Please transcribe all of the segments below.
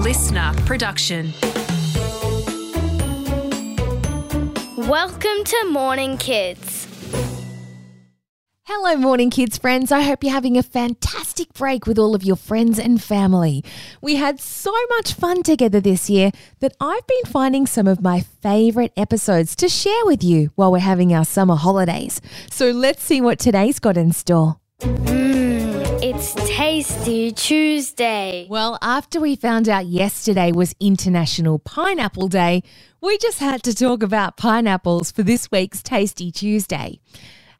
LiSTNR production. Welcome to Morning Kids. Hello, Morning Kids friends. I hope you're having a fantastic break with all of your friends and family. We had so much fun together this year that I've been finding some of my favourite episodes to share with you while we're having our summer holidays. So let's see what today's got in store. Mmm, it's Tasty Tuesday. Well, after we found out yesterday was International Pineapple Day, we just had to talk about pineapples for this week's Tasty Tuesday.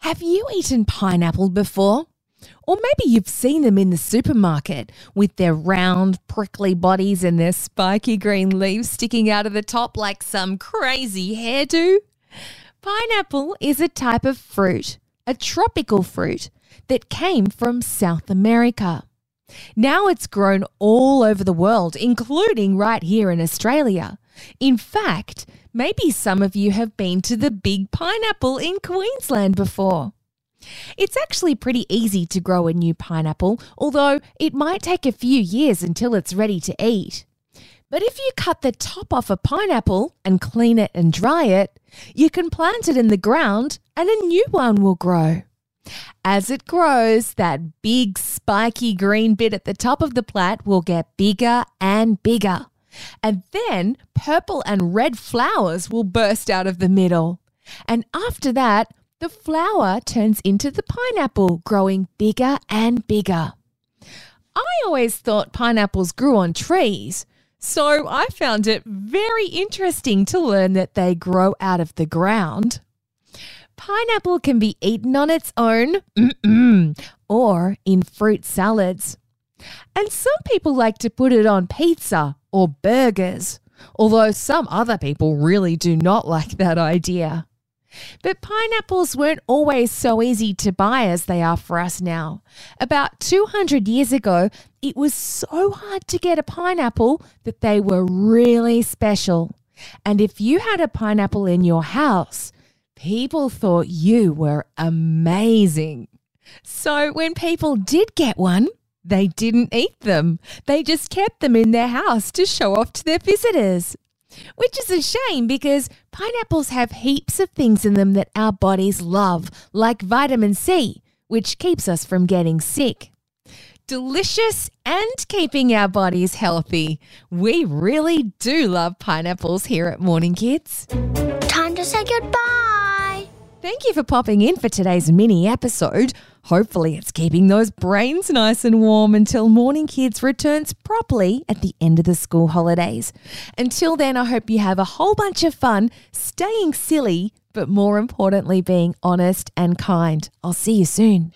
Have you eaten pineapple before? Or maybe you've seen them in the supermarket with their round, prickly bodies and their spiky green leaves sticking out of the top like some crazy hairdo. Pineapple is a type of fruit, a tropical fruit, that came from South America. Now it's grown all over the world, including right here in Australia. In fact, maybe some of you have been to the Big Pineapple in Queensland before. It's actually pretty easy to grow a new pineapple, although it might take a few years until it's ready to eat. But if you cut the top off a pineapple and clean it and dry it, you can plant it in the ground and a new one will grow. As it grows, that big spiky green bit at the top of the plat will get bigger and bigger. And then purple and red flowers will burst out of the middle. And after that, the flower turns into the pineapple, growing bigger and bigger. I always thought pineapples grew on trees, so I found it very interesting to learn that they grow out of the ground. Pineapple can be eaten on its own or in fruit salads. And some people like to put it on pizza or burgers, although some other people really do not like that idea. But pineapples weren't always so easy to buy as they are for us now. About 200 years ago, it was so hard to get a pineapple that they were really special. And if you had a pineapple in your house, people thought you were amazing. So when people did get one, they didn't eat them. They just kept them in their house to show off to their visitors. Which is a shame because pineapples have heaps of things in them that our bodies love, like vitamin C, which keeps us from getting sick. Delicious and keeping our bodies healthy. We really do love pineapples here at Morning Kids. Time to say goodbye. Thank you for popping in for today's mini episode. Hopefully, it's keeping those brains nice and warm until Morning Kids returns properly at the end of the school holidays. Until then, I hope you have a whole bunch of fun staying silly, but more importantly, being honest and kind. I'll see you soon.